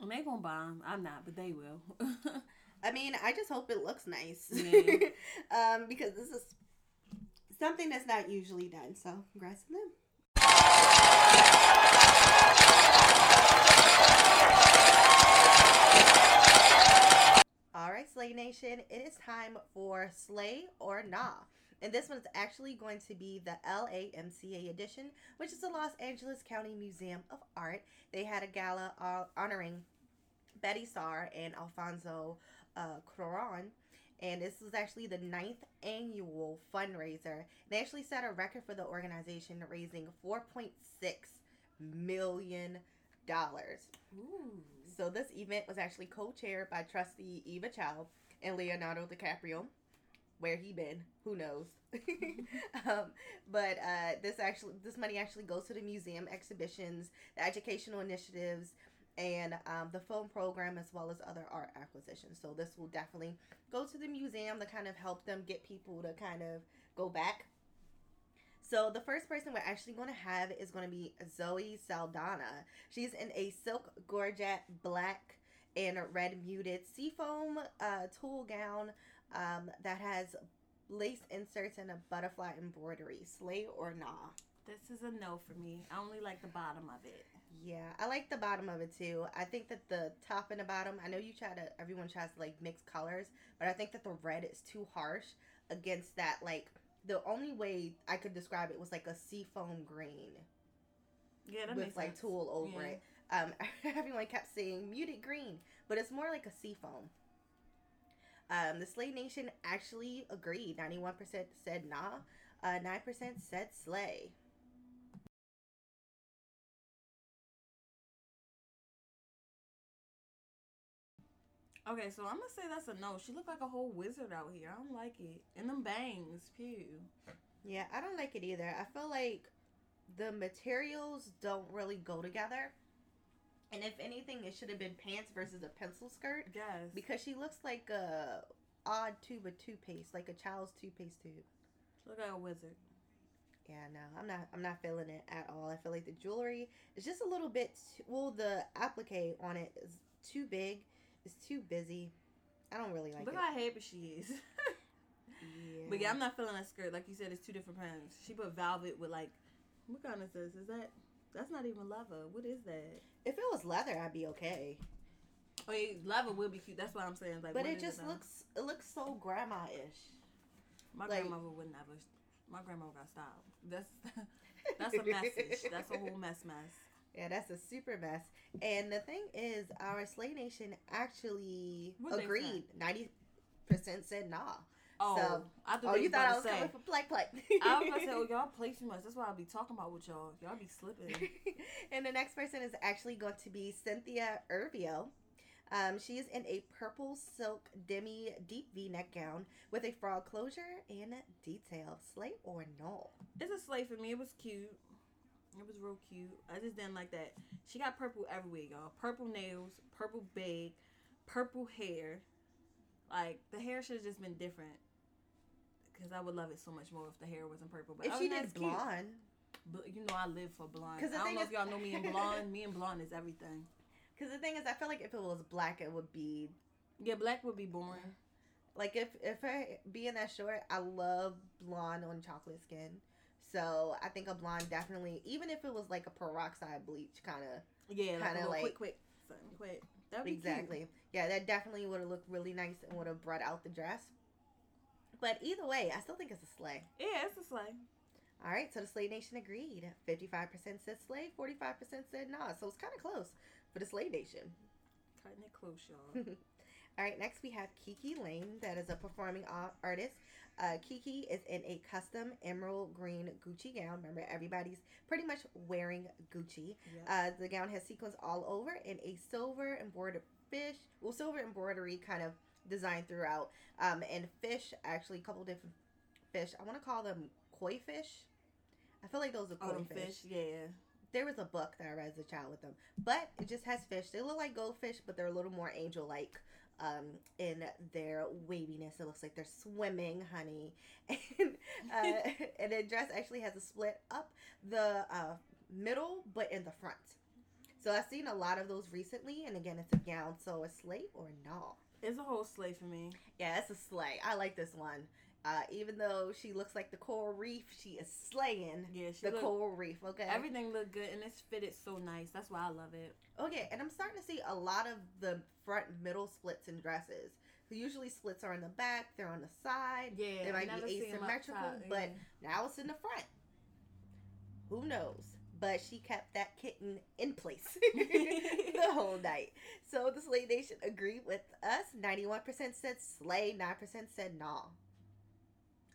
And they gonna buy 'em. I'm not, but they will. I mean, I just hope it looks nice. Yeah. um, because this is something that's not usually done. So, congrats to them. All right, Slay Nation, it is time for Slay or Nah. And this one's actually going to be the LACMA edition, which is the Los Angeles County Museum of Art. They had a gala uh, honoring Betty Saar and Alfonso uh, Cuaron. And this was actually the ninth annual fundraiser. They actually set a record for the organization, raising $4.6 million. Ooh. So this event was actually co-chaired by trustee Eva Chow and Leonardo DiCaprio. Where he been? Who knows? um, but uh, this actually, this money actually goes to the museum exhibitions, the educational initiatives, and um, the film program, as well as other art acquisitions. So this will definitely go to the museum to kind of help them get people to kind of go back. So the first person we're actually going to have is going to be Zoe Saldana. She's in a silk georgette black and red muted seafoam uh, tulle gown um, that has lace inserts and a butterfly embroidery. Slay or nah? This is a no for me. I only like the bottom of it. Yeah, I like the bottom of it too. I think that the top and the bottom, I know you try to, everyone tries to like mix colors, but I think that the red is too harsh against that. Like, the only way I could describe it was like a seafoam green Yeah, that with makes like sense. tulle over Yeah. it. Um, everyone kept saying muted green, but it's more like a seafoam. Um, the Slay Nation actually agreed. 91% said nah, uh, 9% said slay. Okay, so I'm gonna say that's a no. She looked like a whole wizard out here. I don't like it. And them bangs, pew. Yeah, I don't like it either. I feel like the materials don't really go together. And if anything, it should have been pants versus a pencil skirt Yes. because she looks like a odd tube of toothpaste, like a child's toothpaste tube. She look like a wizard. Yeah, no, I'm not. I'm not feeling it at all. I feel like the jewelry is just a little bit. Too, well, the applique on it is too big. It's too busy. I don't really like Look it. how happy she is. yeah. but yeah, I'm not feeling that skirt. Like you said, it's two different pants. She put velvet with like, what kind of this? Is that? That's not even leather. What is that? if it was leather, I'd be okay. Oh, leather would be cute. That's what I'm saying. Like, but it just now? looks. It looks so grandma-ish. My like- grandmother would never. My grandmother got style. That's that's a message. That's a whole mess mess. Yeah, that's a super mess. And the thing is, our Slay Nation actually What'd agreed. Ninety percent said nah. Oh, So- I thought Oh, you thought I was say. coming for play play. I was about to say, oh, y'all play too much. That's why I'll be talking about with y'all. Y'all be slipping. and the next person is actually going to be Cynthia Erivo. Um, she is in a purple silk demi deep V neck gown with a frog closure and detail. Slay or no? It's a slate for me. It was cute. It was real cute. I just didn't like that. She got purple everywhere, y'all. Purple nails, purple bag, purple hair. Like the hair should have just been different. because I would love it so much more if the hair wasn't purple. But If she did that, it's cute. blonde, But you know I live for blonde. 'Cause I don't know is- if y'all know me in blonde. me and blonde is everything. because the thing is, I feel like if it was black, it would be Yeah, black would be boring. like if if I being that short, I love blonde on chocolate skin. So I think a blonde definitely, even if it was like a peroxide bleach kind of Yeah, Kinda little like- quick, quick, something quick. That'd be exactly, yeah, that definitely would have looked really nice and would have brought out the dress. But either way, I still think it's a slay. Yeah, it's a slay. All right, so the Slay Nation agreed. Fifty-five percent said slay, forty-five percent said nah. So it's kind of close for the Slay Nation. Cutting it close, y'all. All right, next we have Kiki Layne, that is a performing artist. Uh, Kiki is in a custom emerald green Gucci gown. Remember, everybody's pretty much wearing Gucci. yeah. Uh, the gown has sequins all over and a silver embroidered fish, well, silver embroidery kind of design throughout. Um, and fish, actually, a couple different fish. I want to call them koi fish. I feel like those are oh, koi fish. fish. Yeah. There was a book that I read as a child with them, but it just has fish. They look like goldfish, but they're a little more angel-like um, in their waviness. It looks like they're swimming, honey. And uh, and the dress actually has a split up the uh, middle, but in the front. So I've seen a lot of those recently, and again, it's a gown. So a slate or no? It's a whole slay for me. Yeah, it's a slay. I like this one. Uh, even though she looks like the coral reef, she is slaying Yeah, the look, coral reef. Okay, everything looked good and it's fitted so nice. That's why I love it. Okay, and I'm starting to see a lot of the front middle splits in dresses. So usually splits are in the back, they're on the side. Yeah, They might be see 'em up asymmetrical, top, but yeah. now it's in the front. Who knows? But she kept that kitten in place the whole night. So the Slay Nation agreed with us. 91% said slay, 9% said nah.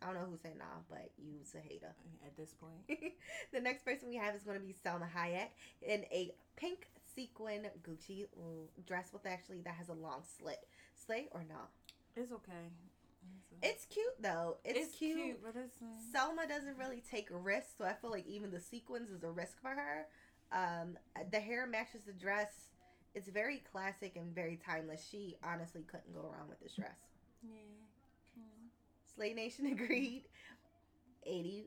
I don't know who said nah, but you's a hater. at this point. the next person we have is going to be Salma Hayek in a pink sequin Gucci dress with actually that has a long slit. Slay or not? It's okay. It's cute though. It's, cute. but it's uh, Salma doesn't really take risks, so I feel like even the sequins is a risk for her. Um, the hair matches the dress. It's very classic and very timeless. She honestly couldn't go wrong with this dress. yeah. Slay Nation agreed. 82%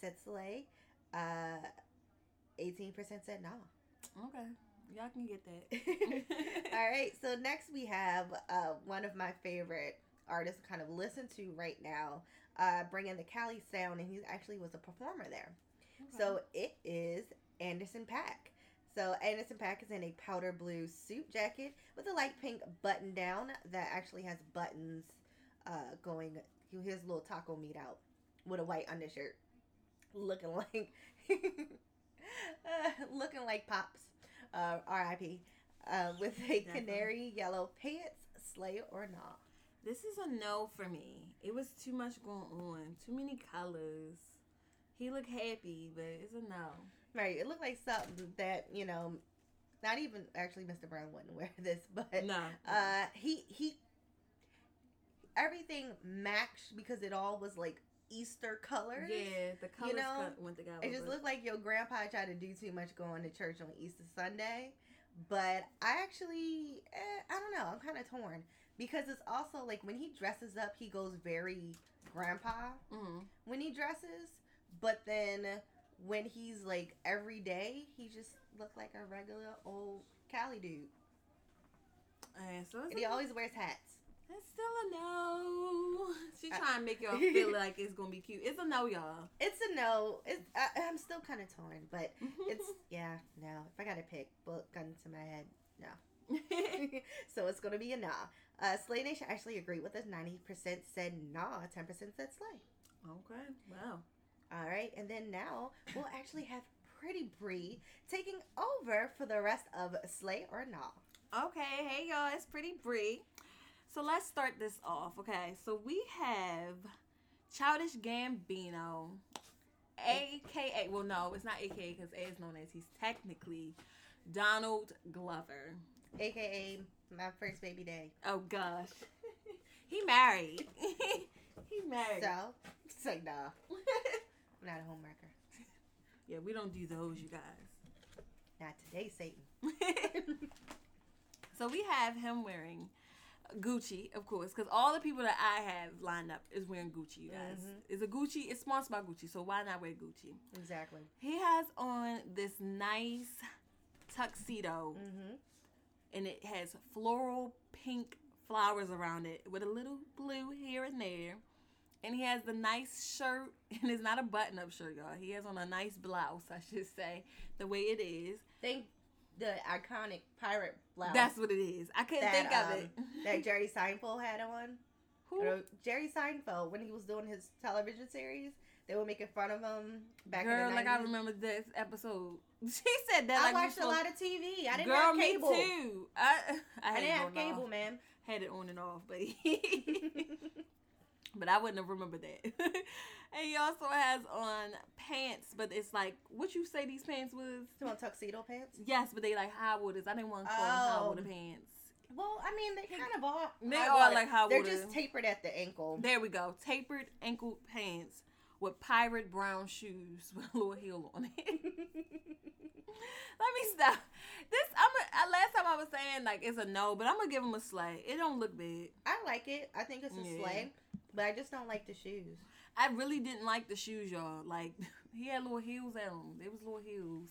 said slay. Uh, 18% said nah. Okay, y'all can get that. All right, so next we have uh, one of my favorite artists to kind of listen to right now, uh, bringing the Cali sound, and he actually was a performer there. So it is Anderson .Paak. So Anderson .Paak is in a powder blue suit jacket with a light pink button down that actually has buttons uh, going. A little taco meat out with a white undershirt, looking like uh, looking like pops. Uh, R.I.P. Uh, with a Definitely. canary yellow pants, slay or not. This is a no for me. It was too much going on. Too many colors. He looked happy, but it's a no. Right, it looked like something that you know, not even actually Mr. Brown wouldn't wear this, but No. uh, he he everything matched because it all was like Easter colors. yeah, the colors know, cut- went together. It just looked like your grandpa tried to do too much going to church on Easter Sunday. But I actually, eh, I don't know. I'm kind of torn because it's also like when he dresses up, he goes very grandpa Mhm. when he dresses. But then when he's like every day, he just looked like a regular old Cali dude. And so And he always wears hats. It's still a no. She trying to make y'all feel like it's gonna be cute. It's a no, y'all. It's a no. It's I, I'm still kind of torn, but it's yeah, no. If I gotta pick, book gun to my head, no. so it's gonna be a nah. Uh, Slay Nation actually agreed with us. Ninety percent said nah. Ten percent said slay. okay. Wow. All right, and then now we'll actually have Pretty Bree taking over for the rest of Slay or Nah. Okay, hey y'all, it's Pretty Bree. So let's start this off. Okay, so we have Childish Gambino, aka, well, no, it's not aka because A is known as he's technically Donald Glover. AKA my first baby day. Oh gosh, he married. he married. So it's like nah, I'm not a homewrecker. yeah, we don't do those, you guys. Not today, Satan. so we have him wearing Gucci, of course, because all the people that I have lined up is wearing Gucci. You guys, Mhm. it's a Gucci. It's sponsored by Gucci, so why not wear Gucci? Exactly. He has on this nice tuxedo, Mm-hmm. and it has floral pink flowers around it with a little blue here and there. And he has the nice shirt, and it's not a button-up shirt, y'all. He has on a nice blouse, I should say, the way it is. Think the iconic pirate blouse That's what it is. I couldn't That, think of um, it. that Jerry Seinfeld had on. Who? Or Jerry Seinfeld when he was doing his television series, they were making fun of him back Girl, in the 90s. like I remember this episode. She said that. I like watched a lot of TV. I didn't Girl, have cable. me too. I I, I had didn't it have cable, off. man. Had it on and off, but but I wouldn't have remembered that. and he also has on pants, but it's like what you say these pants was. You want tuxedo pants? Yes, but they like high waters. I didn't want to call them high Oh. water pants. Well, I mean, they kind of are. They are water. like high They're just tapered at the ankle. There we go. Tapered ankle pants with pirate brown shoes with a little heel on it. Let me stop. This I'm a, last time I was saying like it's a no, but I'm gonna give him a slay. It don't look big. I like it. I think it's a Yeah. slay, but I just don't like the shoes. I really didn't like the shoes, y'all. Like he had little heels on them. They was little heels.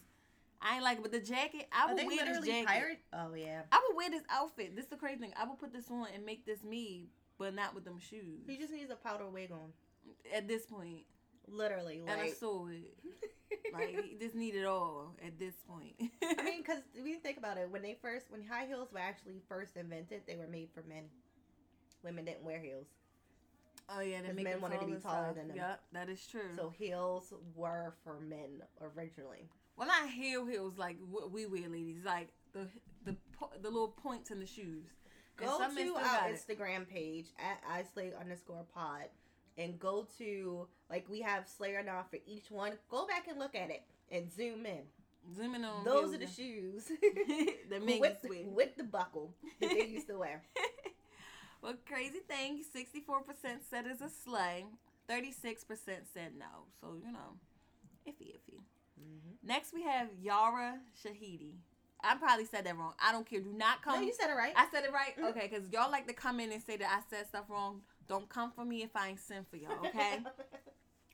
I ain't like it, but the jacket. I would wear this jacket. pirate? Oh yeah. I would wear this outfit. This is the crazy thing. I would put this on and make this me, but not with them shoes. He just needs a powder wig on. At this point, Literally, and a like. sword. Like he just need it all at this point. I mean, because we think about it, when they first, when high heels were actually first invented, they were made for men. Women didn't wear heels, oh yeah, they men wanted to be taller stuff. than them. Yep, that is true. so heels were for men originally. well, not heel heels like what we wear, ladies. Like the the the little points in the shoes. Go to our got it. Instagram page at islay underscore pod and go to like we have Slayer now for each one. Go back and look at it and zoom in. Zoom in on Those are the shoes the men with, with the buckle that they used to wear. well, crazy thing, 64% said it's a slay, 36% said no. So, you know, iffy, iffy. Mm-hmm. Next, we have Yara Shahidi. I probably said that wrong. I don't care. Do not come. No, you said it right. I said it right? Mhm. Okay, because y'all like to come in and say that I said stuff wrong. Don't come for me if I ain't sent for y'all, okay?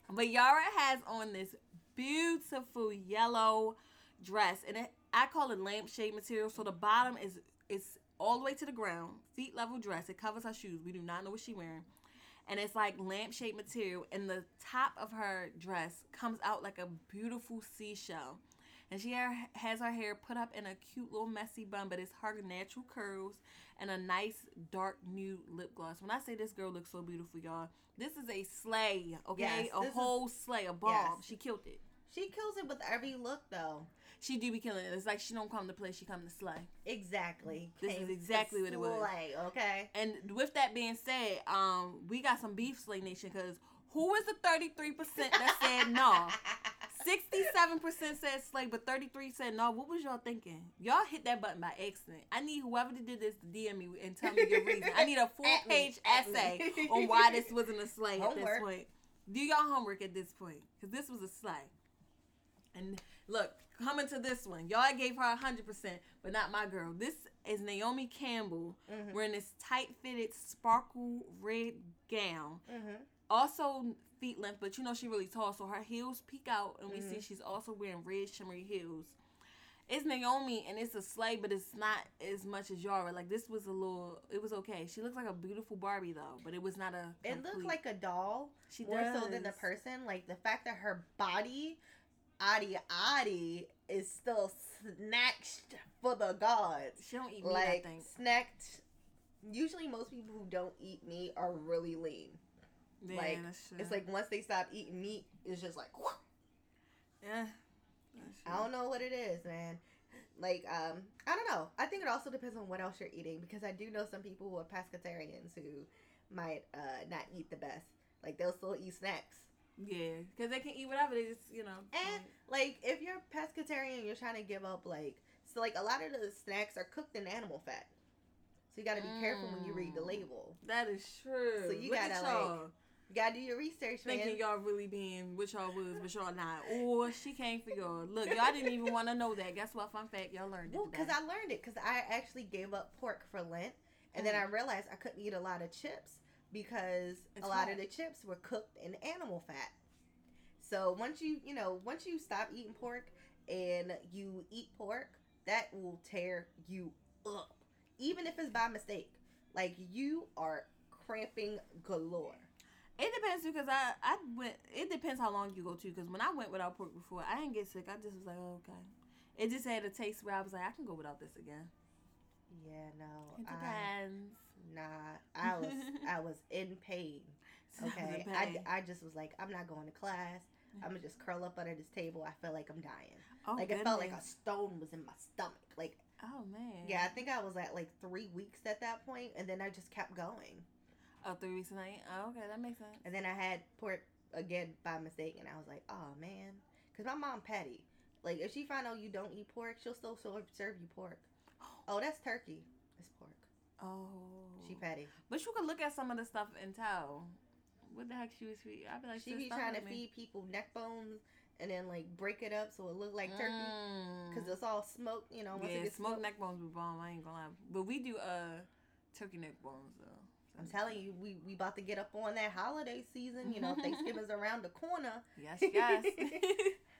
But Yara has on this beautiful yellow dress, and it, I call it lampshade material. So the bottom is is all the way to the ground, feet level dress. It covers her shoes. We do not know what she's wearing, and it's like lampshade material. And the top of her dress comes out like a beautiful seashell. And she has her hair put up in a cute little messy bun, but it's her natural curls and a nice dark nude lip gloss. When I say this girl looks so beautiful, y'all, this is a slay, okay? Yes, a this is- whole slay, a bomb. Yes. She killed it. she kills it with every look, though. She do be killing it. It's like she don't come to play, she come to slay. Exactly. This is Came exactly what it was. slay, Okay. And with that being said, um, we got some beef slay nation because who is the thirty three percent that said no? Sixty seven percent said slay, but thirty three said no. What was y'all thinking? Y'all hit that button by accident. I need whoever did this to DM me and tell me your reason. I need a full at page me. essay on why this wasn't a slay at this point. Do y'all homework at this point because this was a slay. And look, coming to this one, y'all gave her hundred percent, but not my girl. This is Naomi Campbell Mhm. wearing this tight fitted sparkle red gown. Mhm. Also feet length, but you know she really tall, so her heels peek out, and we see Mhm. she's also wearing red shimmery heels. It's Naomi, and it's a slay, but it's not as much as Yara. Like this was a little, it was okay. She looks like a beautiful Barbie though, but it was not a. It looked like a doll she more so than the person. Like the fact that her body, adi adi, is still snatched for the gods. She don't eat meat, like I think. snacked. Usually, most people who don't eat meat are really lean. Yeah, like. It's like once they stop eating meat, it's just like yeah. I don't know what it is, man. Like, um, I don't know. I think it also depends on what else you're eating because I do know some people who are pescatarians who might uh, not eat the best. Like, they'll still eat snacks. Yeah, because they can eat whatever. They just, you know. And like, if you're pescatarian, you're trying to give up like so. Like, a lot of the snacks are cooked in animal fat, so you got to be careful when you read the Mm. label. that is true. So you Look gotta, like, You gotta do your research, man. thinking y'all really being what y'all was, but y'all not. Or she came for y'all. Look, y'all didn't even want to know that. Guess what? Fun fact, y'all learned it. Well, because I learned it because I actually gave up pork for Lent, And then I realized I couldn't eat a lot of chips because It's a lot of the chips were cooked in animal fat. So once you, you know, once you stop eating pork and you eat pork, that will tear you up. Even if it's by mistake. Like you are cramping galore. It depends because I I went. It depends how long you go to. Because when I went without pork before, I didn't get sick. I just was like, oh, okay. It just had a taste where I was like, I can go without this again. Yeah, no. It depends. Nah. I was I was in pain. Okay. I, I just was like, I'm not going to class. I'm gonna just curl up under this table. I felt like I'm dying. oh, like it felt like a stone was in my stomach. Like Oh man. yeah, I think I was at like three weeks at that point, and then I just kept going. Oh, three weeks a night. Oh, okay, that makes sense. And then I had pork again by mistake, and I was like, oh man, because my mom petty. Like if she find out you don't eat pork, she'll still serve serve you pork. Oh, that's turkey. It's pork. Oh. She petty. But you could look at some of the stuff and tell. What the heck she was feeding? I'd be like, She "Sis, be trying to me." feed people neck bones and then like break it up so it look like turkey Mm. because it's all smoked. You know, once it yeah, gets smoked smoked. neck bones be bomb. I ain't gonna lie, but we do uh turkey neck bones though. I'm telling you, we we about to get up on that holiday season. You know, Thanksgiving's around the corner. Yes, yes.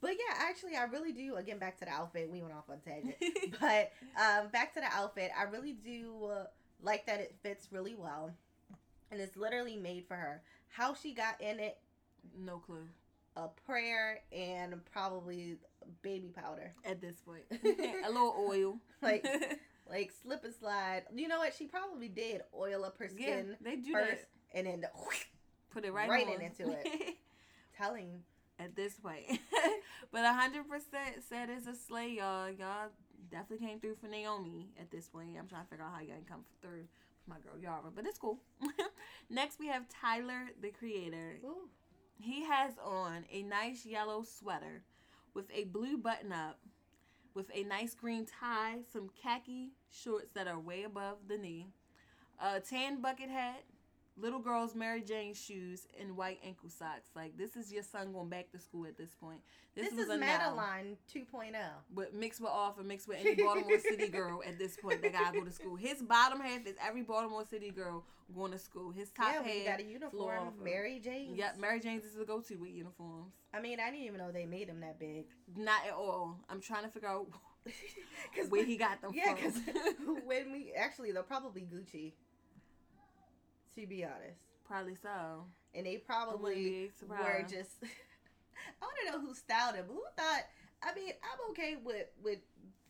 But yeah, actually, I really do. Again, back to the outfit. We went off on tangent, but um, back to the outfit. I really do uh, like that it fits really well, and it's literally made for her. How she got in it, no clue a prayer and probably baby powder, at this point. a little oil, like like slip and slide. You know what? She probably did oil up her yeah, skin they do first, that. and then the, Put it right, right on. into it. telling you. At this point. but hundred percent said it's a slay, y'all. Y'all definitely came through for Naomi at this point. I'm trying to figure out how y'all can come through for my girl Yara, but it's cool. Next we have Tyler the creator. Ooh. He has on a nice yellow sweater with a blue button up, with a nice green tie, some khaki shorts that are way above the knee, a tan bucket hat, little girl's Mary Jane shoes, and white ankle socks. Like this is your son going back to school at this point. This, was is a. Madeline oh. 2.0. But mixed with off and mixed with any Baltimore City girl at this point that gotta go to school. His bottom half is every Baltimore City girl going to school. His top yeah, half, got a uniform. Mary Jane. Yep, Mary Jane's is the go-to with uniforms. I mean, I didn't even know they made him that big. Not at all. I'm trying to figure out Cause where he got them yeah, from. because when we actually they're probably Gucci. To be honest, Probably so. and they probably were just. I want to know who styled him. Who thought? I mean, I'm okay with with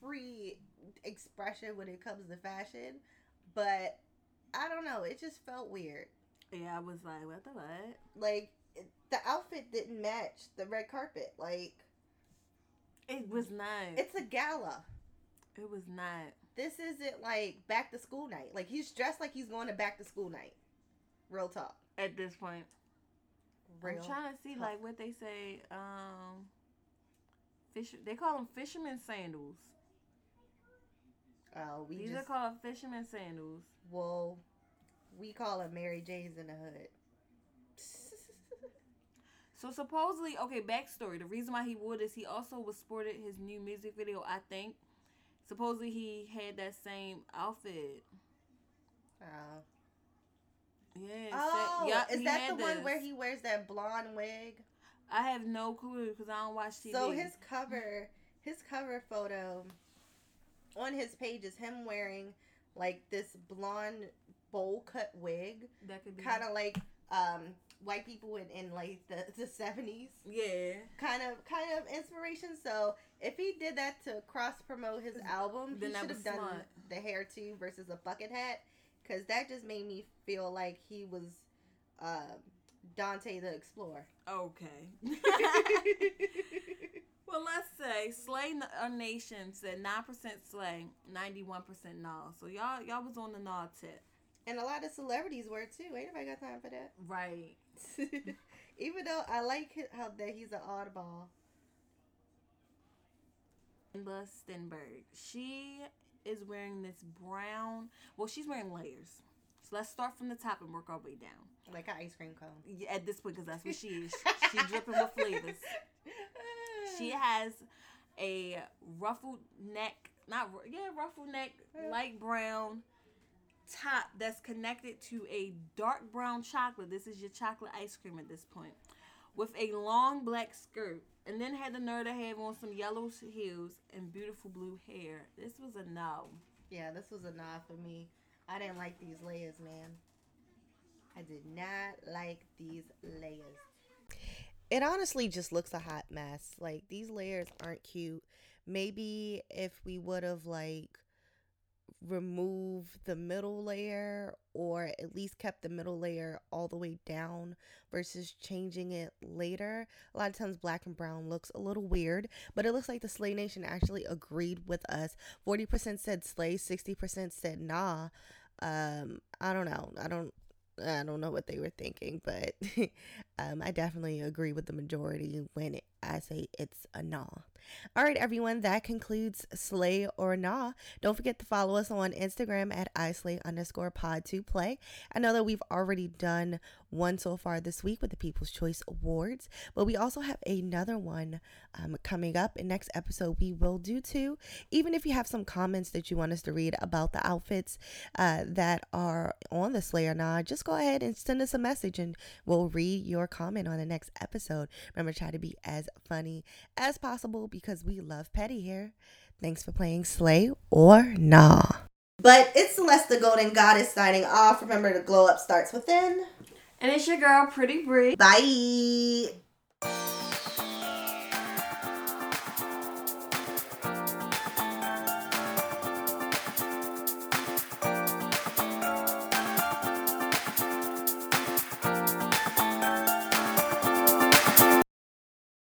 free expression when it comes to fashion, but I don't know. It just felt weird. Yeah, I was like, what the what? Like the outfit didn't match the red carpet. Like It was not. it's a gala. it was not. This isn't like back to school night. Like he's dressed like he's going to back to school night. Real talk. At this point, Real. I'm trying to see talk. like what they say. Um, fish. They call them fisherman sandals. Oh, we These just are called fisherman sandals. well, we call it Mary Jane's in the hood. So supposedly, okay, backstory. The reason why he wore this, he also was sported his new music video. I think. Supposedly he had that same outfit. Oh, Yeah. Oh said- yup, is that the one where he wears that blonde wig? I have no clue because I don't watch TV. So his cover, his cover photo on his page is him wearing like this blonde bowl cut wig, that could be kind of like um white people in, in like the the seventies. yeah. Kind of kind of inspiration. So if he did that to cross promote his album, Then he that should have done smart. the hair too versus a bucket hat, because that just made me feel like he was uh, Dante the Explorer. Okay. well, let's say Slay uh, Nation said nine percent Slay, ninety one percent Nah. So y'all y'all was on the Nah tip, And a lot of celebrities were too. Ain't nobody got time for that. right? Even though I like how that he's an oddball. Amandla Stenberg. She is wearing this brown. Well, she's wearing layers. So let's start from the top and work our way down. Like an ice cream cone. Yeah, At this point, because that's what she is. She's dripping with flavors. She has a ruffled neck, not yeah, ruffled neck, light brown top that's connected to a dark brown chocolate. This is your chocolate ice cream at this point. With a long black skirt. And then had the nerve to have on some yellow heels and beautiful blue hair. This was a no. Yeah, this was a no for me. I didn't like these layers, man. I did not like these layers. It honestly just looks a hot mess. Like these layers aren't cute. Maybe if we would have like removed the middle layer or at least kept the middle layer all the way down versus changing it later. A lot of times black and brown looks a little weird, but it looks like the Slay Nation actually agreed with us. 40% said slay, 60% said nah. Um, I don't know. I don't I don't know what they were thinking, but um, I definitely agree with the majority when I say it's a nah. All right, everyone, that concludes Slay or Nah. Don't forget to follow us on Instagram at islay underscore pod to play. I know that we've already done one so far this week with the People's Choice Awards, but we also have another one um, coming up. In next episode, we will do two. Even if you have some comments that you want us to read about the outfits uh, that are on the Slay or Nah, just go ahead and send us a message and we'll read your comment on the next episode. Remember, try to be as funny as possible because we love petty here. Thanks for playing Slay or Nah. But it's Celeste the Golden Goddess signing off. Remember, the glow up starts within. And it's your girl, Pretty Bree. Bye.